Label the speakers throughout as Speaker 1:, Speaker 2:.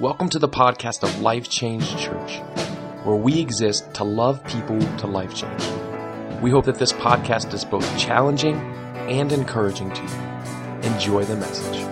Speaker 1: Welcome to the podcast of Life Change Church, where we exist to love people to life change. We hope that this podcast is both challenging and encouraging to you. Enjoy the message.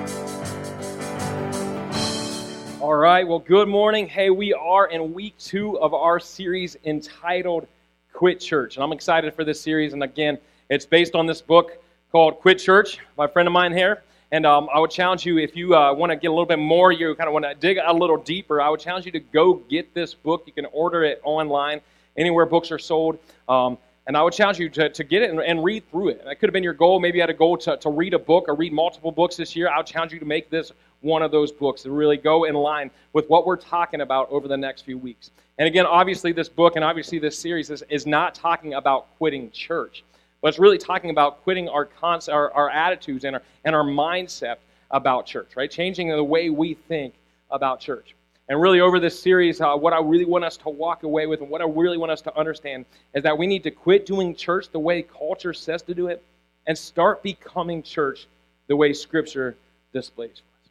Speaker 2: All right, well, good morning. Hey, we are in week two of our series entitled Quit Church. And I'm excited for this series. And again, it's based on this book called Quit Church, by a friend of mine here. And um, I would challenge you, if you uh, want to get a little bit more, you kind of want to dig a little deeper, I would challenge you to go get this book. You can order it online, anywhere books are sold. Um, and I would challenge you to, to get it and, and, read through it. That could have been your goal. Maybe you had a goal to, to read a book or read multiple books this year. I would challenge you to make this one of those books to really go in line with what we're talking about over the next few weeks. And again, obviously, this book and obviously this series is, is not talking about quitting church. But it's really talking about quitting our, our, our attitudes and our, and our mindset about church, right? Changing the way we think about church. And really, over this series, uh, what I really want us to walk away with and what I really want us to understand is that we need to quit doing church the way culture says to do it and start becoming church the way Scripture displays for us.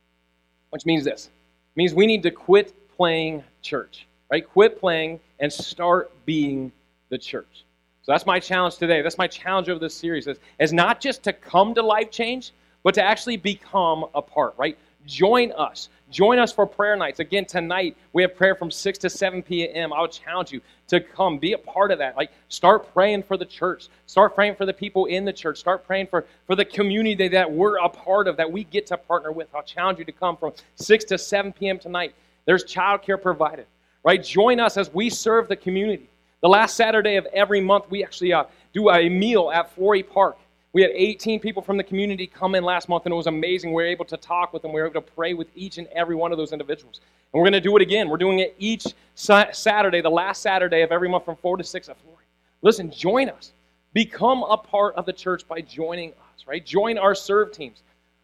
Speaker 2: Which means this it means we need to quit playing church, right? Quit playing and start being the church. So that's my challenge today. That's my challenge over this series is, is not just to come to life change, but to actually become a part, right? Join us. Join us for prayer nights. Again, tonight we have prayer from 6 to 7 p.m. I would challenge you to come, be a part of that. Like, start praying for the church. Start praying for the people in the church. Start praying for, for the community that we're a part of, that we get to partner with. I'll challenge you to come from 6 to 7 p.m. tonight. There's childcare provided, right? Join us as we serve the community. The last Saturday of every month, we actually uh, do a meal at Flory Park. We had 18 people from the community come in last month, and it was amazing. We were able to talk with them. We were able to pray with each and every one of those individuals. And we're going to do it again. We're doing it each Saturday, the last Saturday of every month from 4 to 6 at Flory. Listen, join us. Become a part of the church by joining us, right? Join our serve teams.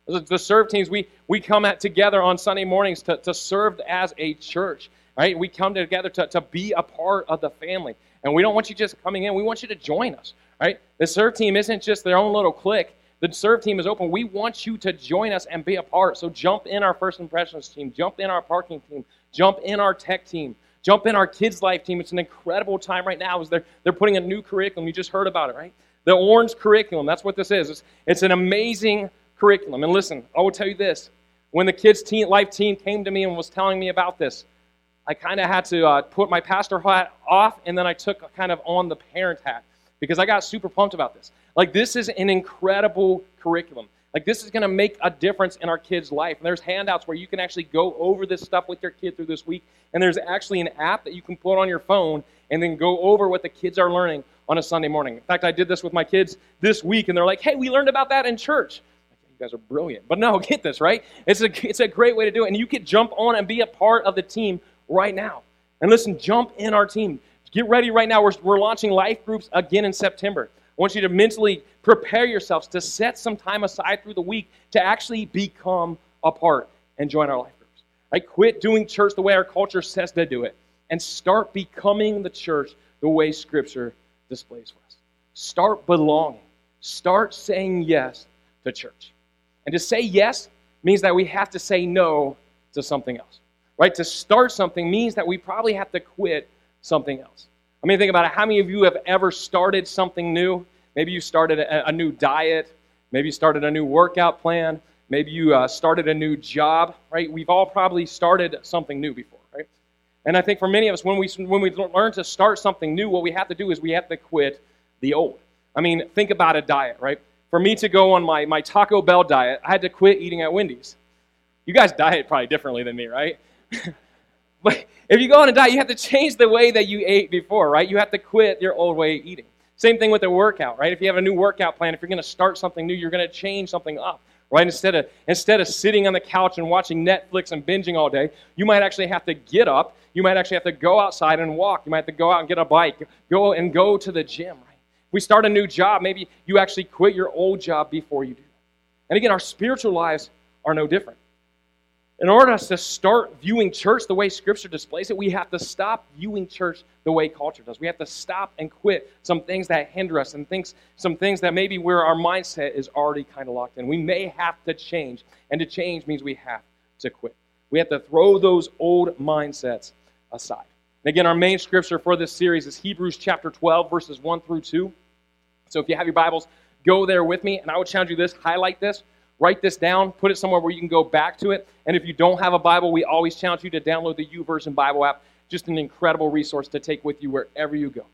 Speaker 2: The serve teams, we, we come at together on Sunday mornings to, to serve as a church, right? We come together to, to be a part of the family. And we don't want you just coming in. We want you to join us, right? The serve team isn't just their own little clique. The serve team is open. We want you to join us and be a part. So jump in our first impressions team, jump in our parking team, jump in our tech team, jump in our kids' life team. It's an incredible time right now as they're, they're putting a new curriculum. You just heard about it, right? The orange curriculum, that's what this is. It's, it's an amazing curriculum. And listen, I will tell you this. When the kids' teen, life team came to me and was telling me about this, I kind of had to uh, put my pastor hat off, and then I took kind of on the parent hat because I got super pumped about this. Like, this is an incredible curriculum. Like, this is going to make a difference in our kids' life. And there's handouts where you can actually go over this stuff with your kid through this week. And there's actually an app that you can put on your phone and then go over what the kids are learning on a Sunday morning. In fact, I did this with my kids this week, and they're like, hey, we learned about that in church. You guys are brilliant. But no, get this, right? It's a, it's a great way to do it. And you could jump on and be a part of the team right now. And listen, jump in our team. Get ready right now. We're, we're launching life groups again in September. I want you to mentally prepare yourselves to set some time aside through the week to actually become a part and join our life groups. Right? Quit doing church the way our culture says to do it and start becoming the church the way Scripture displays for us. Start belonging. Start saying yes to church. And to say yes means that we have to say no to something else right? To start something means that we probably have to quit something else. I mean, think about it. How many of you have ever started something new? Maybe you started a, a new diet. Maybe you started a new workout plan. Maybe you uh, started a new job, right? We've all probably started something new before, right? And I think for many of us, when we, when we learn to start something new, what we have to do is we have to quit the old. I mean, think about a diet, right? For me to go on my, my Taco Bell diet, I had to quit eating at Wendy's. You guys diet probably differently than me, right? But if you go on a diet, you have to change the way that you ate before, right? You have to quit your old way of eating. Same thing with a workout, right? If you have a new workout plan, if you're going to start something new, you're going to change something up, right? Instead of instead of sitting on the couch and watching Netflix and binging all day, you might actually have to get up. You might actually have to go outside and walk. You might have to go out and get a bike, go and go to the gym, right? If we start a new job, maybe you actually quit your old job before you do. And again, our spiritual lives are no different. In order to start viewing church the way Scripture displays it, we have to stop viewing church the way culture does. We have to stop and quit some things that hinder us and things, some things that maybe where our mindset is already kind of locked in. We may have to change, and to change means we have to quit. We have to throw those old mindsets aside. And again, our main scripture for this series is Hebrews chapter 12, verses 1 through 2. So if you have your Bibles, go there with me. And I would challenge you this highlight this, write this down, put it somewhere where you can go back to it. And if you don't have a Bible, we always challenge you to download the YouVersion Bible app. Just an incredible resource to take with you wherever you go.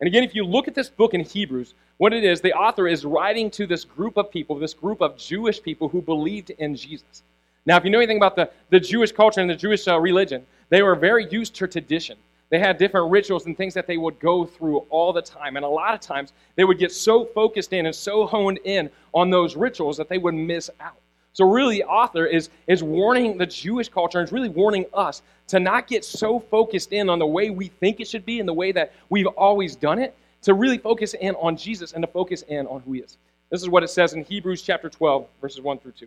Speaker 2: And again, if you look at this book in Hebrews, what it is, the author is writing to this group of people, this group of Jewish people who believed in Jesus. Now, if you know anything about the, the Jewish culture and the Jewish uh, religion, they were very used to tradition. They had different rituals and things that they would go through all the time. And a lot of times, they would get so focused in and so honed in on those rituals that they would miss out. So, really, the author is, is warning the Jewish culture and is really warning us to not get so focused in on the way we think it should be and the way that we've always done it, to really focus in on Jesus and to focus in on who he is. This is what it says in Hebrews chapter 12, verses 1 through 2.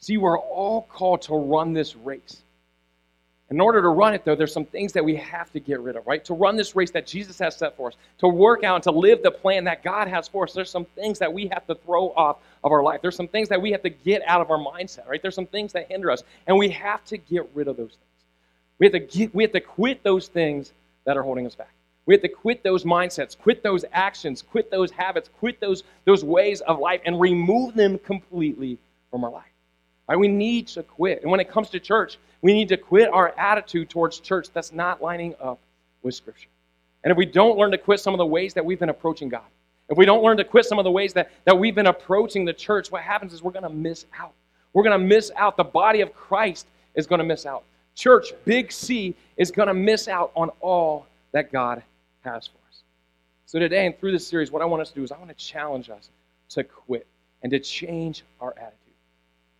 Speaker 2: See, we're all called to run this race. In order to run it, though, there's some things that we have to get rid of, right? To run this race that Jesus has set for us, to work out and to live the plan that God has for us, there's some things that we have to throw off of our life. There's some things that we have to get out of our mindset, right? There's some things that hinder us, and we have to get rid of those things. We have to, get, we have to quit those things that are holding us back. We have to quit those mindsets, quit those actions, quit those habits, quit those, those ways of life, and remove them completely from our life. Right? We need to quit. And when it comes to church, we need to quit our attitude towards church that's not lining up with Scripture. And if we don't learn to quit some of the ways that we've been approaching God, if we don't learn to quit some of the ways that, that we've been approaching the church, what happens is we're going to miss out. We're going to miss out. The body of Christ is going to miss out. Church, big C, is going to miss out on all that God has for us. So today and through this series, what I want us to do is I want to challenge us to quit and to change our attitude.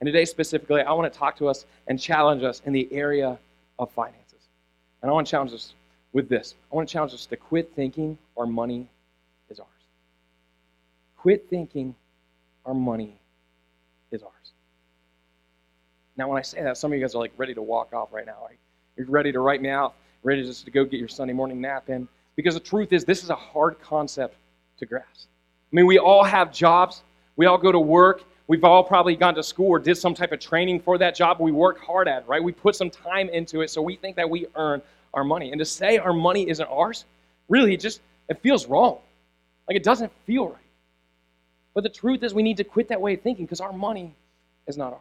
Speaker 2: And today, specifically, I want to talk to us and challenge us in the area of finances. And I want to challenge us with this I want to challenge us to quit thinking our money is ours. Quit thinking our money is ours. Now, when I say that, some of you guys are like ready to walk off right now. Right? You're ready to write me out, ready just to go get your Sunday morning nap in. Because the truth is, this is a hard concept to grasp. I mean, we all have jobs, we all go to work, We've all probably gone to school or did some type of training for that job. We work hard at, it, right? We put some time into it, so we think that we earn our money. And to say our money isn't ours, really, it just it feels wrong. Like it doesn't feel right. But the truth is, we need to quit that way of thinking because our money is not ours.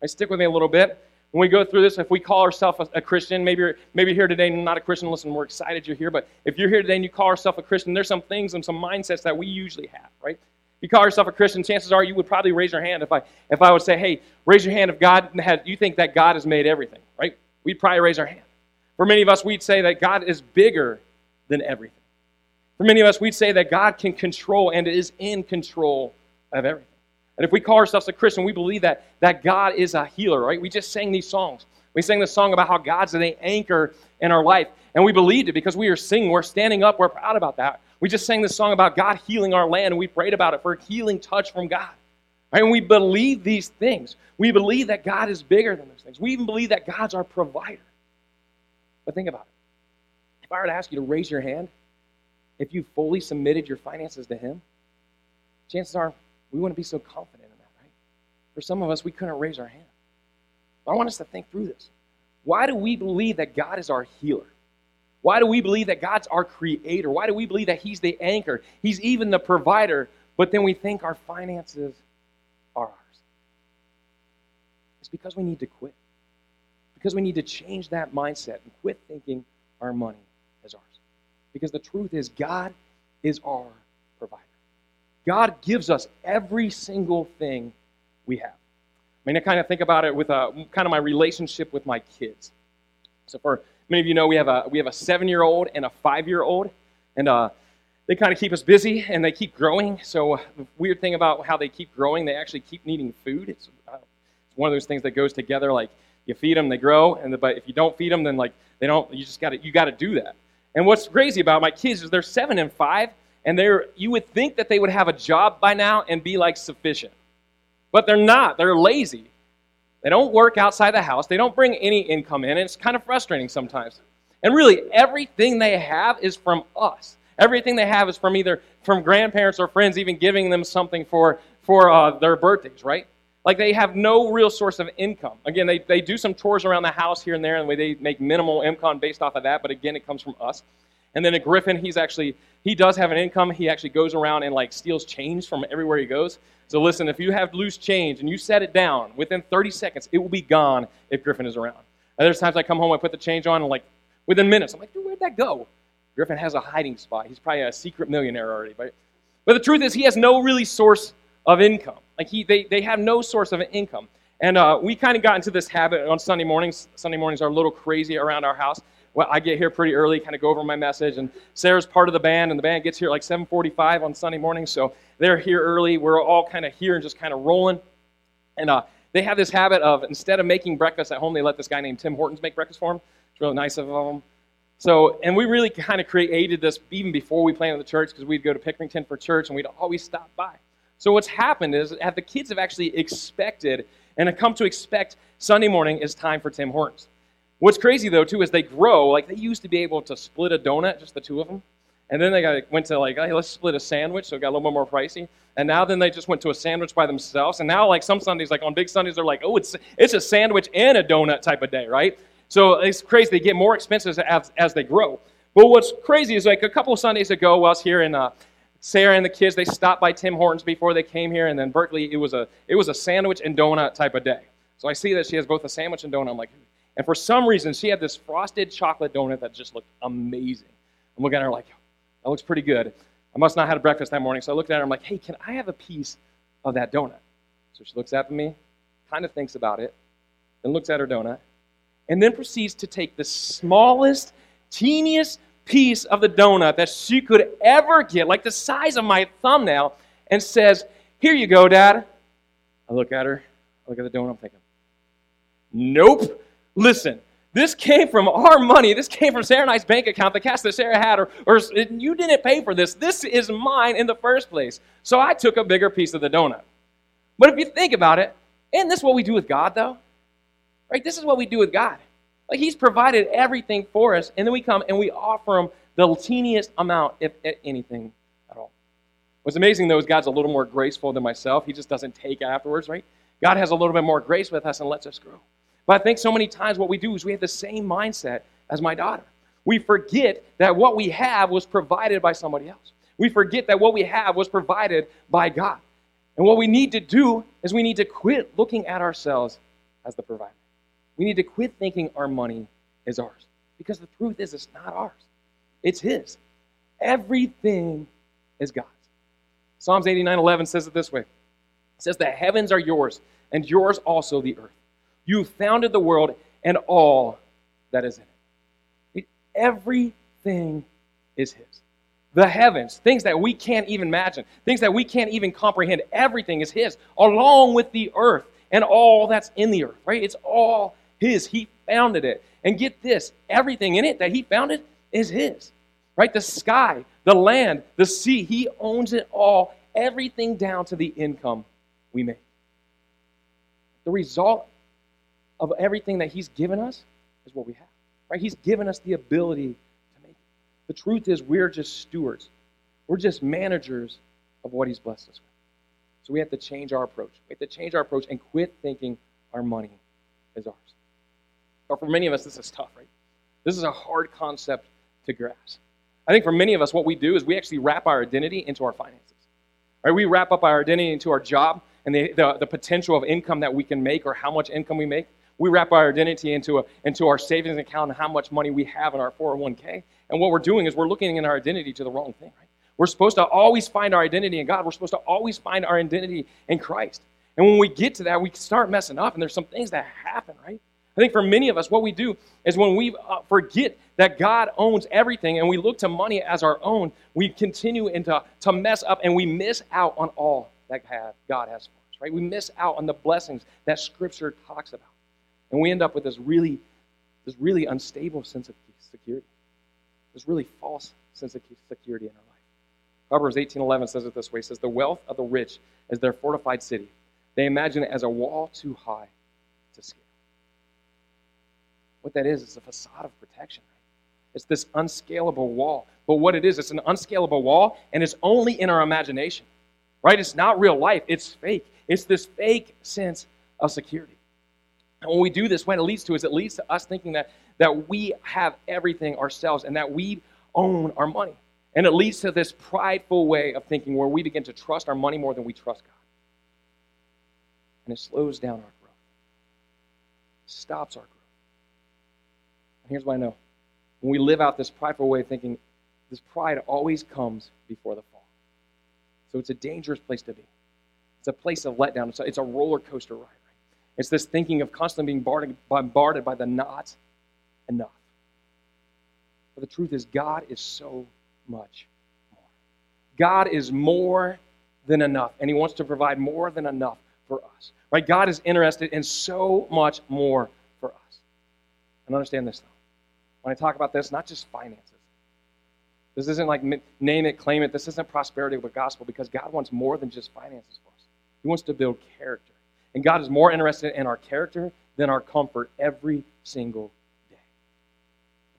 Speaker 2: I stick with me a little bit. When we go through this, if we call ourselves a, a, Christian, maybe you're, maybe you're here today and not a Christian, listen, we're excited you're here. But if you're here today and you call yourself a Christian, there's some things and some mindsets that we usually have, right? You call yourself a Christian, chances are you would probably raise your hand if I if I would say, hey, raise your hand if God had you think that God has made everything, right? We'd probably raise our hand. For many of us, we'd say that God is bigger than everything. For many of us, we'd say that God can control and is in control of everything. And if we call ourselves a Christian, we believe that, that God is a healer, right? We just sang these songs. We sang this song about how God's an anchor in our life. And we believed it because we are singing, we're standing up, we're proud about that. We just sang this song about God healing our land, and we prayed about it for a healing touch from God. And we believe these things. We believe that God is bigger than those things. We even believe that God's our provider. But think about it. If I were to ask you to raise your hand, if you fully submitted your finances to Him, chances are we wouldn't be so confident in that, right? For some of us, we couldn't raise our hand. I want us to think through this. Why do we believe that God is our healer? Why do we believe that God's our creator? Why do we believe that He's the anchor? He's even the provider, but then we think our finances are ours? It's because we need to quit. Because we need to change that mindset and quit thinking our money is ours. Because the truth is, God is our provider. God gives us every single thing we have. I mean, I kind of think about it with a, kind of my relationship with my kids. So for Many of you know we have a we have a seven year old and a five year old, and uh, they kind of keep us busy and they keep growing. So the weird thing about how they keep growing, they actually keep needing food. It's, uh, it's one of those things that goes together. Like You feed them, they grow, and the, but if you don't feed them, then like they don't. You just got to you got to do that. And what's crazy about my kids is they're seven and five, and they're you would think that they would have a job by now and be like sufficient, but they're not. They're lazy. They don't work outside the house. They don't bring any income in, and it's kind of frustrating sometimes. And really, everything they have is from us. Everything they have is from either from grandparents or friends, even giving them something for for uh, their birthdays, right? Like they have no real source of income. Again, they, they do some chores around the house here and there, and they make minimal income based off of that. But again, it comes from us. And then a Griffin, he's actually he does have an income. He actually goes around and like steals change from everywhere he goes. So listen, if you have loose change and you set it down within 30 seconds, it will be gone if Griffin is around. And there's times I come home, I put the change on, and like within minutes, I'm like, dude, where'd that go? Griffin has a hiding spot. He's probably a secret millionaire already. But, but the truth is, he has no really source of income. Like he, they, they have no source of income. And uh, we kind of got into this habit on Sunday mornings. Sunday mornings are a little crazy around our house. Well, I get here pretty early, kind of go over my message, and Sarah's part of the band, and the band gets here like 7:45 on Sunday morning, so they're here early. We're all kind of here and just kind of rolling. And uh, they have this habit of instead of making breakfast at home, they let this guy named Tim Hortons make breakfast for them. It's really nice of them. So, and we really kind of created this even before we planted the church because we'd go to Pickerington for church and we'd always stop by. So, what's happened is the kids have actually expected and have come to expect Sunday morning is time for Tim Hortons. What's crazy though too is they grow. Like they used to be able to split a donut, just the two of them, and then they got, went to like, hey, let's split a sandwich, so it got a little bit more pricey. And now then they just went to a sandwich by themselves. And now like some Sundays, like on big Sundays, they're like, oh, it's it's a sandwich and a donut type of day, right? So it's crazy. They get more expensive as, as they grow. But what's crazy is like a couple Sundays ago, while I was here in uh, Sarah and the kids, they stopped by Tim Hortons before they came here, and then Berkeley, it was a it was a sandwich and donut type of day. So I see that she has both a sandwich and donut. I'm like, and for some reason, she had this frosted chocolate donut that just looked amazing. I'm looking at her like, that looks pretty good. I must not have had breakfast that morning. So I looked at her. And I'm like, hey, can I have a piece of that donut? So she looks at me, kind of thinks about it, then looks at her donut, and then proceeds to take the smallest, teeniest piece of the donut that she could ever get, like the size of my thumbnail, and says, Here you go, Dad. I look at her, I look at the donut, I'm thinking, Nope. Listen, this came from our money. This came from Sarah and I's bank account, the cash that Sarah had, or, or you didn't pay for this. This is mine in the first place. So I took a bigger piece of the donut. But if you think about it, isn't this what we do with God, though? Right? This is what we do with God. Like He's provided everything for us, and then we come and we offer Him the teeniest amount, if anything at all. What's amazing, though, is God's a little more graceful than myself. He just doesn't take afterwards, right? God has a little bit more grace with us and lets us grow. But I think so many times what we do is we have the same mindset as my daughter. We forget that what we have was provided by somebody else. We forget that what we have was provided by God. And what we need to do is we need to quit looking at ourselves as the provider. We need to quit thinking our money is ours. Because the truth is, it's not ours, it's His. Everything is God's. Psalms 89 11 says it this way It says, The heavens are yours, and yours also the earth. You founded the world and all that is in it. Everything is His. The heavens, things that we can't even imagine, things that we can't even comprehend, everything is His, along with the earth and all that's in the earth, right? It's all His. He founded it. And get this everything in it that He founded is His, right? The sky, the land, the sea, He owns it all, everything down to the income we make. The result of everything that He's given us is what we have. Right? He's given us the ability to make it. The truth is, we're just stewards. We're just managers of what He's blessed us with. So we have to change our approach. We have to change our approach and quit thinking our money is ours. But for many of us, this is tough, right? This is a hard concept to grasp. I think for many of us, what we do is we actually wrap our identity into our finances. Right? We wrap up our identity into our job and the, the, the potential of income that we can make or how much income we make. We wrap our identity into, a, into our savings account and how much money we have in our 401k. And what we're doing is we're looking in our identity to the wrong thing, right? We're supposed to always find our identity in God. We're supposed to always find our identity in Christ. And when we get to that, we start messing up, and there's some things that happen, right? I think for many of us, what we do is when we uh, forget that God owns everything and we look to money as our own, we continue into to mess up and we miss out on all that God has for us, right? We miss out on the blessings that Scripture talks about. And we end up with this really, this really unstable sense of security, this really false sense of security in our life. Proverbs 18:11 says it this way: it says, "The wealth of the rich is their fortified city. They imagine it as a wall too high to scale." What that is, is a facade of protection. It's this unscalable wall. But what it is, it's an unscalable wall, and it's only in our imagination. Right? It's not real life. It's fake. It's this fake sense of security. And when we do this, what it leads to is it leads to us thinking that, that we have everything ourselves and that we own our money. And it leads to this prideful way of thinking where we begin to trust our money more than we trust God. And it slows down our growth, stops our growth. And here's what I know when we live out this prideful way of thinking, this pride always comes before the fall. So it's a dangerous place to be. It's a place of letdown. It's a, it's a roller coaster ride. It's this thinking of constantly being bombarded by the not enough. But the truth is, God is so much more. God is more than enough, and He wants to provide more than enough for us. Right? God is interested in so much more for us. And understand this, though. When I talk about this, not just finances. This isn't like name it, claim it. This isn't prosperity with gospel because God wants more than just finances for us. He wants to build character. And God is more interested in our character than our comfort every single day.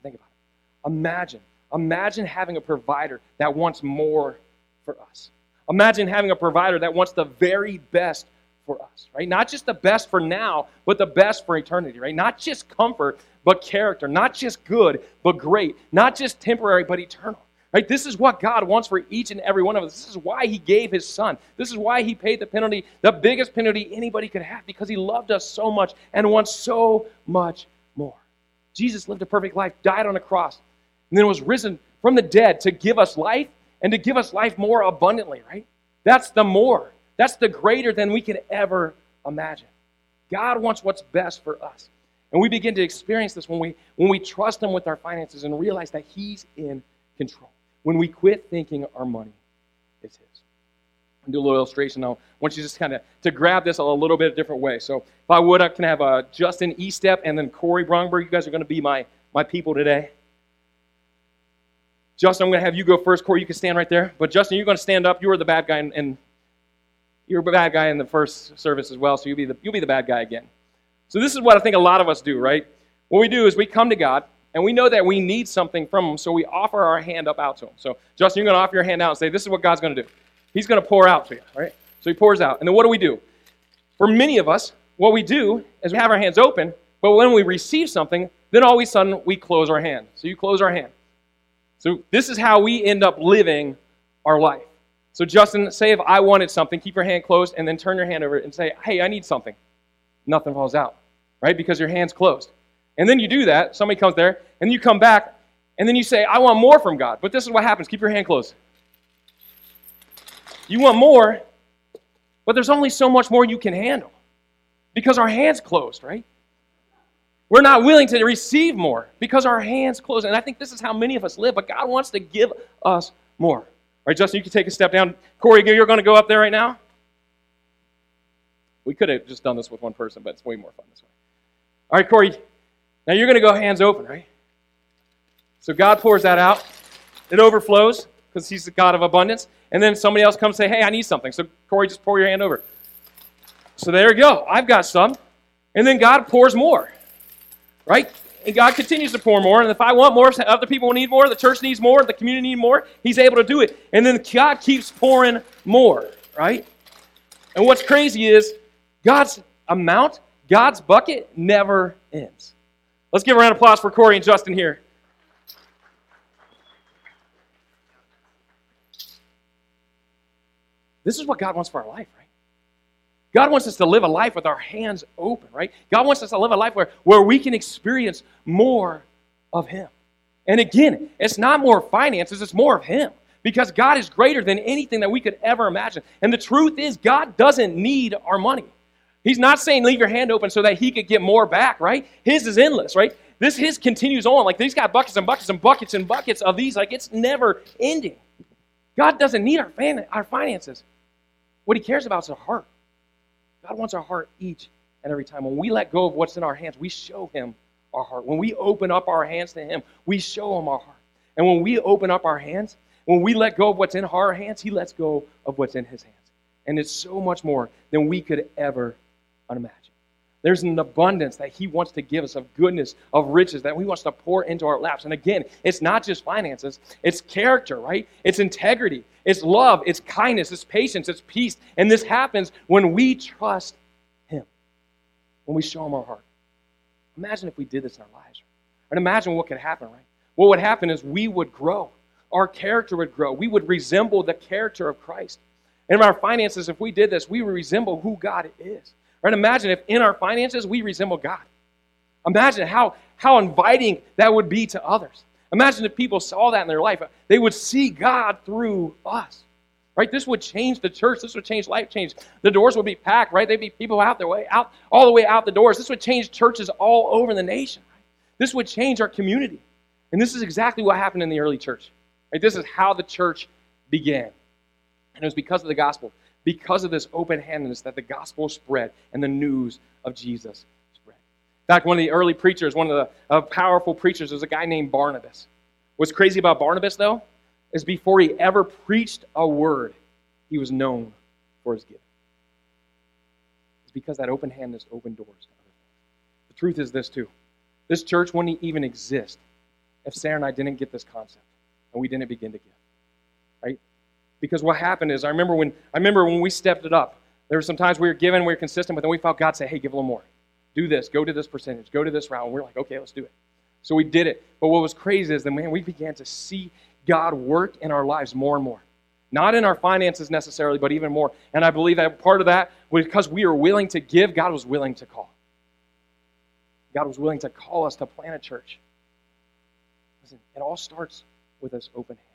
Speaker 2: Think about it. Imagine Imagine having a provider that wants more for us. Imagine having a provider that wants the very best for us, right? Not just the best for now, but the best for eternity, right? Not just comfort, but character. Not just good, but great. Not just temporary, but eternal. Right? This is what God wants for each and every one of us. This is why He gave His Son. This is why He paid the penalty, the biggest penalty anybody could have, because He loved us so much and wants so much more. Jesus lived a perfect life, died on a cross, and then was risen from the dead to give us life and to give us life more abundantly, right? That's the more. That's the greater than we can ever imagine. God wants what's best for us. And we begin to experience this when we when we trust him with our finances and realize that he's in control. When we quit thinking our money is his. I'll do a little illustration. I want you just kind of to grab this a little bit a different way. So if I would, I can have uh, Justin Estep and then Corey Brongberg. You guys are going to be my, my people today. Justin, I'm going to have you go first. Corey, you can stand right there. But Justin, you're going to stand up. You were the bad guy, and you're a bad guy in the first service as well. So you'll be the you'll be the bad guy again. So this is what I think a lot of us do, right? What we do is we come to God and we know that we need something from Him, so we offer our hand up out to Him. So Justin, you're going to offer your hand out and say, "This is what God's going to do." He's going to pour out to you, right? So He pours out, and then what do we do? For many of us, what we do is we have our hands open, but when we receive something, then all of a sudden we close our hand. So you close our hand. So this is how we end up living our life. So Justin, say if I wanted something, keep your hand closed and then turn your hand over and say, "Hey, I need something." Nothing falls out, right? Because your hand's closed. And then you do that, somebody comes there, and you come back, and then you say, "I want more from God." But this is what happens. Keep your hand closed. You want more, but there's only so much more you can handle because our hand's closed, right? We're not willing to receive more because our hands closed. And I think this is how many of us live, but God wants to give us more. All right, Justin, you can take a step down. Corey, you're going to go up there right now. We could have just done this with one person, but it's way more fun this way. All right, Corey, now you're going to go hands open, right? So God pours that out. It overflows because He's the God of abundance. And then somebody else comes and say, Hey, I need something. So Corey, just pour your hand over. So there you go. I've got some. And then God pours more right? And God continues to pour more. And if I want more, other people need more, the church needs more, the community needs more, He's able to do it. And then God keeps pouring more, right? And what's crazy is God's amount, God's bucket never ends. Let's give a round of applause for Corey and Justin here. This is what God wants for our life, right? God wants us to live a life with our hands open, right? God wants us to live a life where, where we can experience more of Him. And again, it's not more finances, it's more of Him. Because God is greater than anything that we could ever imagine. And the truth is, God doesn't need our money. He's not saying leave your hand open so that He could get more back, right? His is endless, right? This His continues on. Like He's got buckets and buckets and buckets and buckets of these. Like it's never ending. God doesn't need our, fan, our finances. What He cares about is our heart. God wants our heart each and every time. When we let go of what's in our hands, we show Him our heart. When we open up our hands to Him, we show Him our heart. And when we open up our hands, when we let go of what's in our hands, He lets go of what's in His hands. And it's so much more than we could ever imagine. There's an abundance that He wants to give us of goodness, of riches that He wants to pour into our laps. And again, it's not just finances, it's character, right? It's integrity, it's love, it's kindness, it's patience, it's peace. And this happens when we trust Him, when we show Him our heart. Imagine if we did this in our lives. And imagine what could happen, right? What would happen is we would grow. Our character would grow. We would resemble the character of Christ. In our finances, if we did this, we would resemble who God is. Right? Imagine if in our finances we resemble God. Imagine how, how inviting that would be to others. Imagine if people saw that in their life. They would see God through us. Right? This would change the church. This would change life change. The doors would be packed, right? There'd be people out their way, out all the way out the doors. This would change churches all over the nation. This would change our community. And this is exactly what happened in the early church. Right? This is how the church began. And it was because of the gospel, because of this open handedness that the gospel spread and the news of Jesus spread. In fact, one of the early preachers, one of the uh, powerful preachers, was a guy named Barnabas. What's crazy about Barnabas, though, is before he ever preached a word, he was known for his giving. It's because that open handedness opened doors to other things. The truth is this, too. This church wouldn't even exist if Sarah and I didn't get this concept and we didn't begin to give. Because what happened is I remember when I remember when we stepped it up, there were some times we were given, we were consistent, but then we felt God say, hey, give a little more. Do this, go to this percentage, go to this route. And we're like, okay, let's do it. So we did it. But what was crazy is that man, we began to see God work in our lives more and more. Not in our finances necessarily, but even more. And I believe that part of that because we were willing to give, God was willing to call. God was willing to call us to plant a church. Listen, it all starts with us open hand.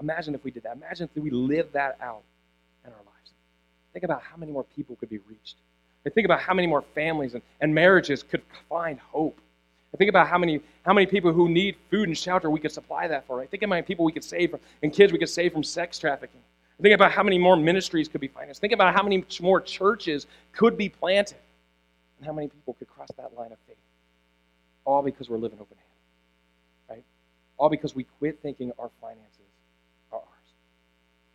Speaker 2: Imagine if we did that. Imagine if we lived that out in our lives. Think about how many more people could be reached. And think about how many more families and, and marriages could find hope. And think about how many, how many people who need food and shelter we could supply that for. Think about people we could save from, and kids we could save from sex trafficking. Think about how many more ministries could be financed. Think about how many more churches could be planted. And how many people could cross that line of faith. All because we're living open handed, Right? All because we quit thinking our finances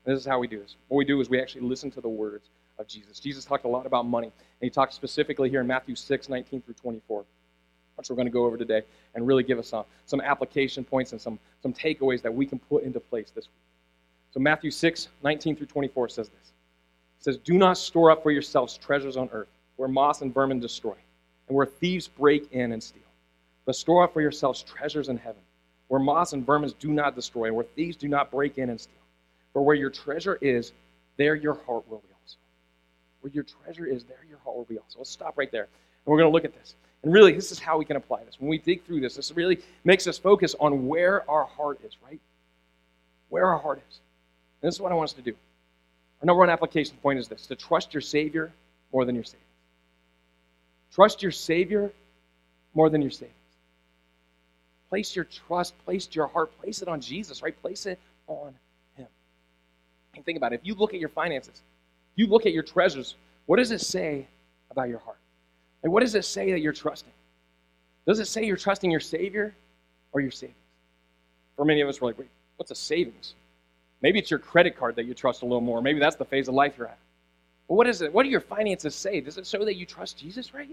Speaker 2: and this is how we do this. What we do is we actually listen to the words of Jesus. Jesus talked a lot about money, and he talked specifically here in Matthew 6, 19 through 24. Which we're going to go over today and really give us some, some application points and some, some takeaways that we can put into place this week. So Matthew 6, 19 through 24 says this. It says, Do not store up for yourselves treasures on earth, where moss and vermin destroy, and where thieves break in and steal. But store up for yourselves treasures in heaven, where moss and vermin do not destroy, and where thieves do not break in and steal. For where your treasure is, there your heart will be also. Where your treasure is, there your heart will be also. Let's stop right there. And we're going to look at this. And really, this is how we can apply this. When we dig through this, this really makes us focus on where our heart is, right? Where our heart is. And this is what I want us to do. Our number one application point is this to trust your Savior more than your savings. Trust your Savior more than your savings. Place your trust, place your heart, place it on Jesus, right? Place it think about it. If you look at your finances, you look at your treasures, what does it say about your heart? And what does it say that you're trusting? Does it say you're trusting your Savior or your savings? For many of us, we're like, wait, what's a savings? Maybe it's your credit card that you trust a little more. Maybe that's the phase of life you're at. But what is it? What do your finances say? Does it show that you trust Jesus, right?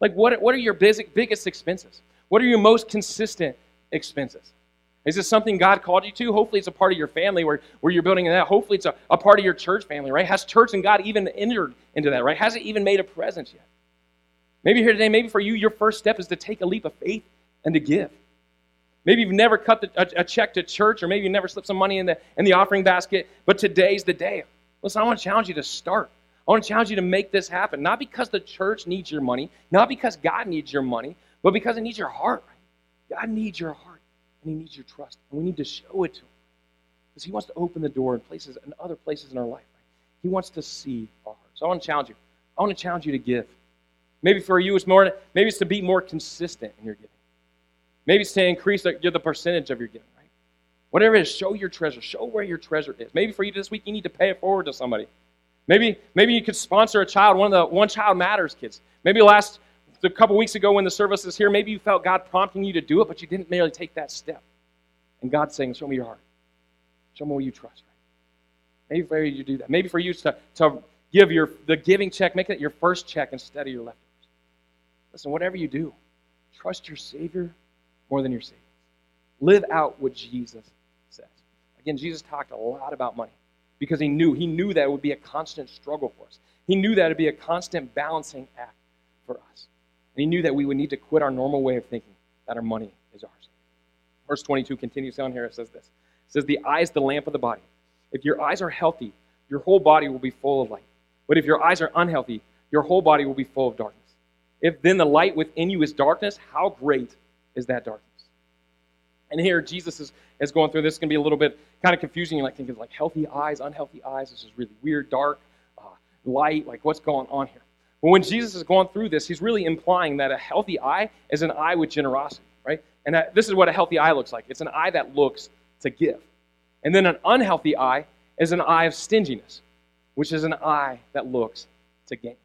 Speaker 2: Like, what, what are your biggest expenses? What are your most consistent expenses? Is this something God called you to? Hopefully, it's a part of your family where, where you're building that. Hopefully, it's a, a part of your church family, right? Has church and God even entered into that, right? Has it even made a presence yet? Maybe here today, maybe for you, your first step is to take a leap of faith and to give. Maybe you've never cut the, a, a, check to church, or maybe you never slipped some money in the, in the offering basket, but today's the day. Listen, I want to challenge you to start. I want to challenge you to make this happen. Not because the church needs your money, not because God needs your money, but because it needs your heart. God needs your heart and he needs your trust. And we need to show it to him. Because he wants to open the door in places and other places in our life. Right? He wants to see our hearts. I want to challenge you. I want to challenge you to give. Maybe for you it's more maybe it's to be more consistent in your giving. Maybe it's to increase the, the percentage of your giving, right? Whatever it is, show your treasure. Show where your treasure is. Maybe for you this week you need to pay it forward to somebody. Maybe maybe you could sponsor a child, one of the one child matters kids. Maybe last a couple weeks ago when the service is here, maybe you felt God prompting you to do it, but you didn't merely take that step. And God's saying, Show me your heart. Show me what you trust. Right? Maybe for you to do that. Maybe for you to, to give your the giving check, make it your first check instead of your leftovers. Listen, whatever you do, trust your Savior more than your savings. Live out what Jesus says. Again, Jesus talked a lot about money because he knew he knew that it would be a constant struggle for us. He knew that it would be a constant balancing act for us. And he knew that we would need to quit our normal way of thinking that our money is ours. Verse 22 continues down here. It says this. It says, The eye is the lamp of the body. If your eyes are healthy, your whole body will be full of light. But if your eyes are unhealthy, your whole body will be full of darkness. If then the light within you is darkness, how great is that darkness? And here Jesus is, is going through this. It's going to be a little bit kind of confusing. You like thinking like healthy eyes, unhealthy eyes. This is really weird, dark, uh, light. Like what's going on here? When Jesus is going through this, he's really implying that a healthy eye is an eye with generosity, right? And that, this is what a healthy eye looks like. It's an eye that looks to give. And then an unhealthy eye is an eye of stinginess, which is an eye that looks to gain.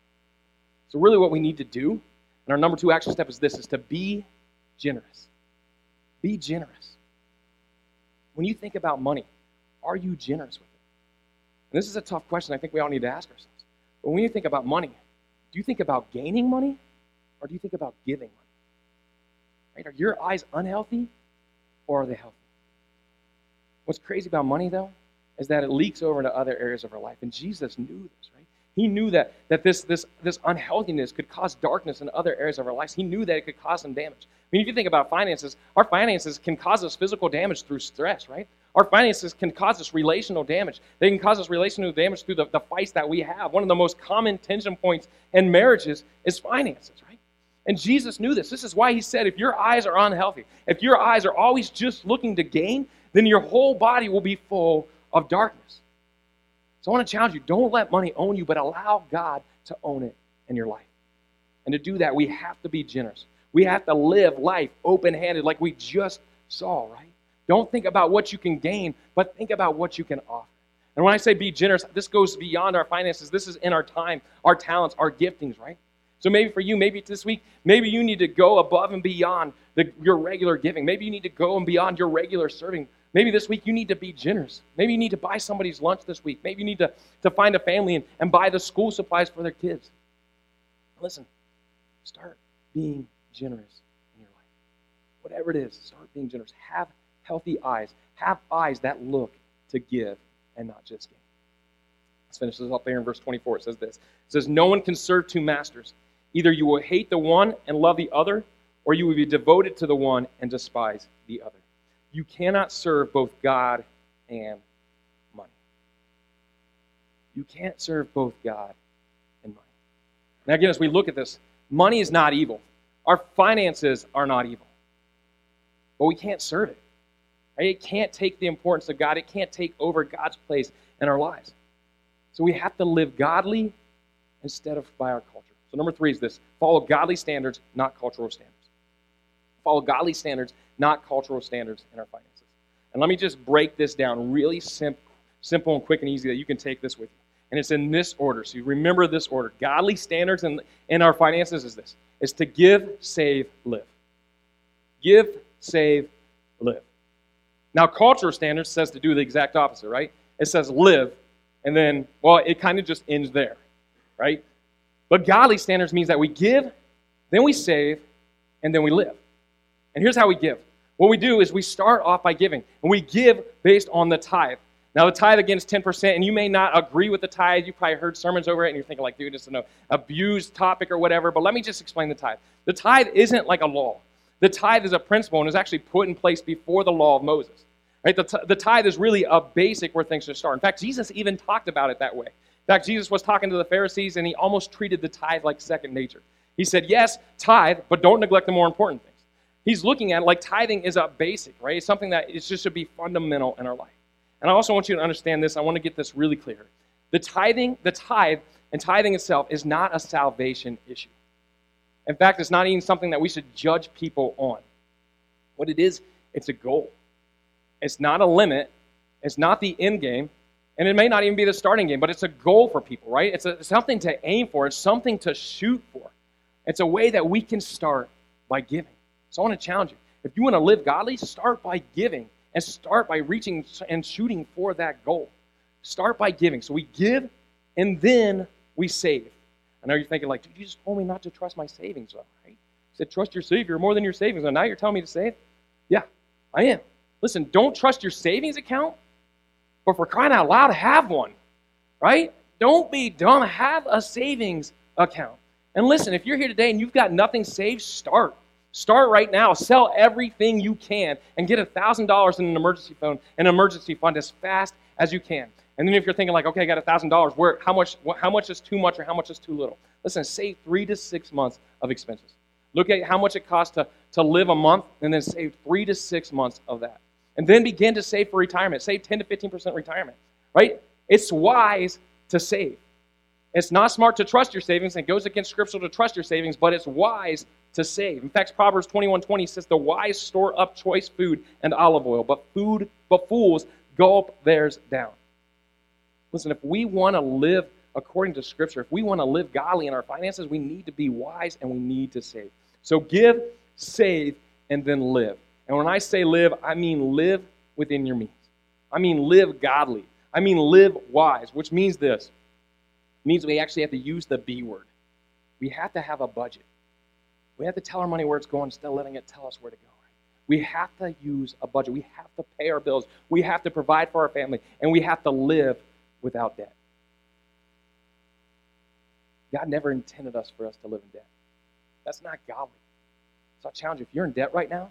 Speaker 2: So really what we need to do, and our number two action step is this, is to be generous. Be generous. When you think about money, are you generous with it? And this is a tough question I think we all need to ask ourselves. But when you think about money, do you think about gaining money or do you think about giving money? Right? Are your eyes unhealthy or are they healthy? What's crazy about money, though, is that it leaks over into other areas of our life. And Jesus knew this, right? He knew that, that this, this, this unhealthiness could cause darkness in other areas of our lives. He knew that it could cause some damage. I mean, if you think about finances, our finances can cause us physical damage through stress, right? Our finances can cause us relational damage. They can cause us relational damage through the, the fights that we have. One of the most common tension points in marriages is finances, right? And Jesus knew this. This is why he said, if your eyes are unhealthy, if your eyes are always just looking to gain, then your whole body will be full of darkness. So I want to challenge you don't let money own you, but allow God to own it in your life. And to do that, we have to be generous. We have to live life open handed, like we just saw, right? Don't think about what you can gain, but think about what you can offer. And when I say be generous, this goes beyond our finances. This is in our time, our talents, our giftings, right? So maybe for you, maybe this week, maybe you need to go above and beyond the, your regular giving. Maybe you need to go and beyond your regular serving. Maybe this week you need to be generous. Maybe you need to buy somebody's lunch this week. Maybe you need to, to find a family and, and buy the school supplies for their kids. Listen, start being generous in your life. Whatever it is, start being generous. Have healthy eyes. Have eyes that look to give and not just gain. Let's finish this up there in verse 24. It says this It says, No one can serve two masters. Either you will hate the one and love the other, or you will be devoted to the one and despise the other. You cannot serve both God and money. You can't serve both God and money. Now, again, as we look at this, money is not evil. Our finances are not evil. But we can't serve it. It can't take the importance of God, it can't take over God's place in our lives. So we have to live godly instead of by our culture. So, number three is this follow godly standards, not cultural standards. Follow godly standards, not cultural standards in our finances. And let me just break this down really simple, simple and quick and easy that you can take this with you. And it's in this order. So you remember this order. Godly standards in, in our finances is this is to give, save, live. Give, save, live. Now, cultural standards says to do the exact opposite, right? It says live, and then, well, it kind of just ends there, right? But godly standards means that we give, then we save, and then we live. And here's how we give. What we do is we start off by giving, and we give based on the tithe. Now, the tithe again is 10%, and you may not agree with the tithe. You probably heard sermons over it, and you're thinking, like, dude, it's an abused topic or whatever. But let me just explain the tithe. The tithe isn't like a law. The tithe is a principle and is actually put in place before the law of Moses. Right? The, t- the tithe is really a basic where things should start. In fact, Jesus even talked about it that way. In fact, Jesus was talking to the Pharisees and he almost treated the tithe like second nature. He said, Yes, tithe, but don't neglect the more important things. He's looking at it like tithing is a basic, right? It's something that it just should be fundamental in our life. And I also want you to understand this. I want to get this really clear. The tithing, the tithe, and tithing itself is not a salvation issue. In fact, it's not even something that we should judge people on. What it is, it's a goal. It's not a limit. It's not the end game. And it may not even be the starting game, but it's a goal for people, right? It's, a, something to aim for, it's something to shoot for. It's a way that we can start by giving. So I want to challenge you. If you want to live godly, start by giving and start by reaching and shooting for that goal. Start by giving. So we give and then we save. I know you're thinking, like, dude, you just told me not to trust my savings, though, right? You said, trust your Savior more than your savings. And now you're telling me to save? Yeah, I am. Listen, don't trust your savings account, but for crying out loud, have one, right? Don't be dumb. Have a savings account. And listen, if you're here today and you've got nothing saved, start. Start right now. Sell everything you can and get $1,000 in an emergency fund, an emergency fund as fast as you can. And then if you're thinking like, okay, I got $1,000, where, how much, how much is too much or how much is too little? Listen, save three to six months of expenses. Look at how much it costs to, to live a month and then save three to six months of that. And then begin to save for retirement. Save 10 to 15% retirement, right? It's wise to save. It's not smart to trust your savings, and it goes against scripture to trust your savings, but it's wise to save. In fact, Proverbs 21 20 says, The wise store up choice food and olive oil, but food, but fools gulp theirs down. Listen, if we want to live according to Scripture, if we want to live godly in our finances, we need to be wise and we need to save. So give, save, and then live. And when I say live, I mean live within your means. I mean live godly. I mean live wise, which means this. It means we actually have to use the B word. We have to have a budget. We have to tell our money where it's going instead of letting it tell us where to go. We have to use a budget. We have to pay our bills. We have to provide for our family. And we have to live without debt. God never intended us for us to live in debt. That's not godly. So I challenge you if you're in debt right now,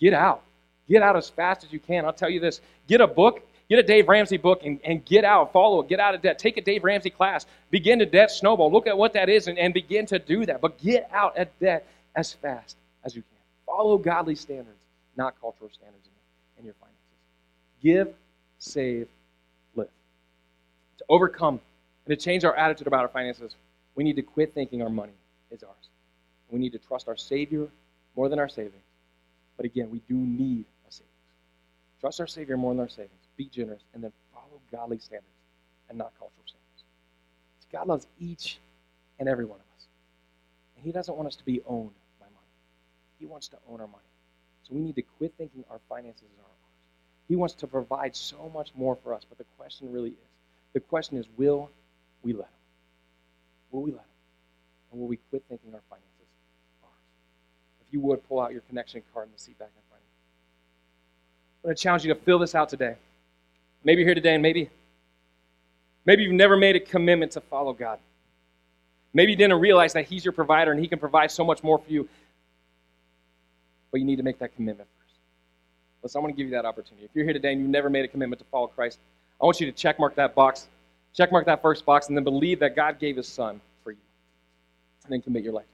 Speaker 2: get out. Get out as fast as you can. I'll tell you this get a book, get a Dave Ramsey book, and, and get out. Follow it. Get out of debt. Take a Dave Ramsey class. Begin to debt snowball. Look at what that is and, and begin to do that. But get out of debt as fast as you can. Follow godly standards, not cultural standards in, in your finances. Give, save, live. To overcome and to change our attitude about our finances, we need to quit thinking our money is ours. We need to trust our Savior more than our savings. But again, we do need a savings. Trust our Savior more than our savings. Be generous, and then follow godly standards and not cultural standards. God loves each and every one of us. And He doesn't want us to be owned by money. He wants to own our money. So we need to quit thinking our finances are ours. He wants to provide so much more for us. But the question really is the question is, will we let Him? Will we let Him? And will we quit thinking our finances you would, pull out your connection card in the seat back in front of you. I'm going to challenge you to fill this out today. Maybe you're here today and maybe, maybe you've never made a commitment to follow God. Maybe you didn't realize that He's your provider and He can provide so much more for you. But you need to make that commitment first. Listen, I want to give you that opportunity. If you're here today and you've never made a commitment to follow Christ, I want you to check mark that box, check mark that first box, and then believe that God gave His Son for you. And then commit your life.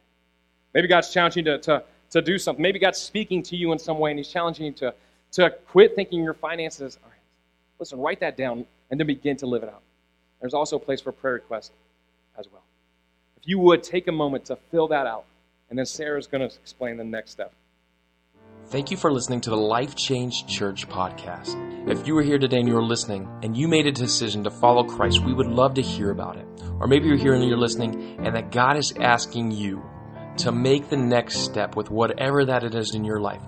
Speaker 2: Maybe God's challenging you to, to, to do something. Maybe God's speaking to you in some way and He's challenging you to, to quit thinking your finances are Listen, write that down and then begin to live it out. There's also a place for prayer requests as well. If you would take a moment to fill that out, and then Sarah's going to explain the next step.
Speaker 1: Thank you for listening to the Life Change Church podcast. If you were here today and you were listening and you made a decision to follow Christ, we would love to hear about it. Or maybe you're here and you're listening and that God is asking you to make the next step with whatever that it is in your life.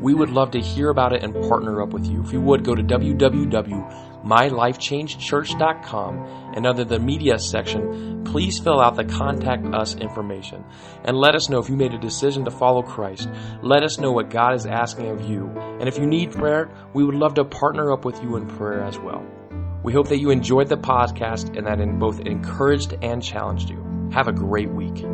Speaker 1: We would love to hear about it and partner up with you. If you would, go to www.mylifechangechurch.com and under the media section, please fill out the contact us information and let us know if you made a decision to follow Christ. Let us know what God is asking of you. And if you need prayer, we would love to partner up with you in prayer as well. We hope that you enjoyed the podcast and that it both encouraged and challenged you. Have a great week.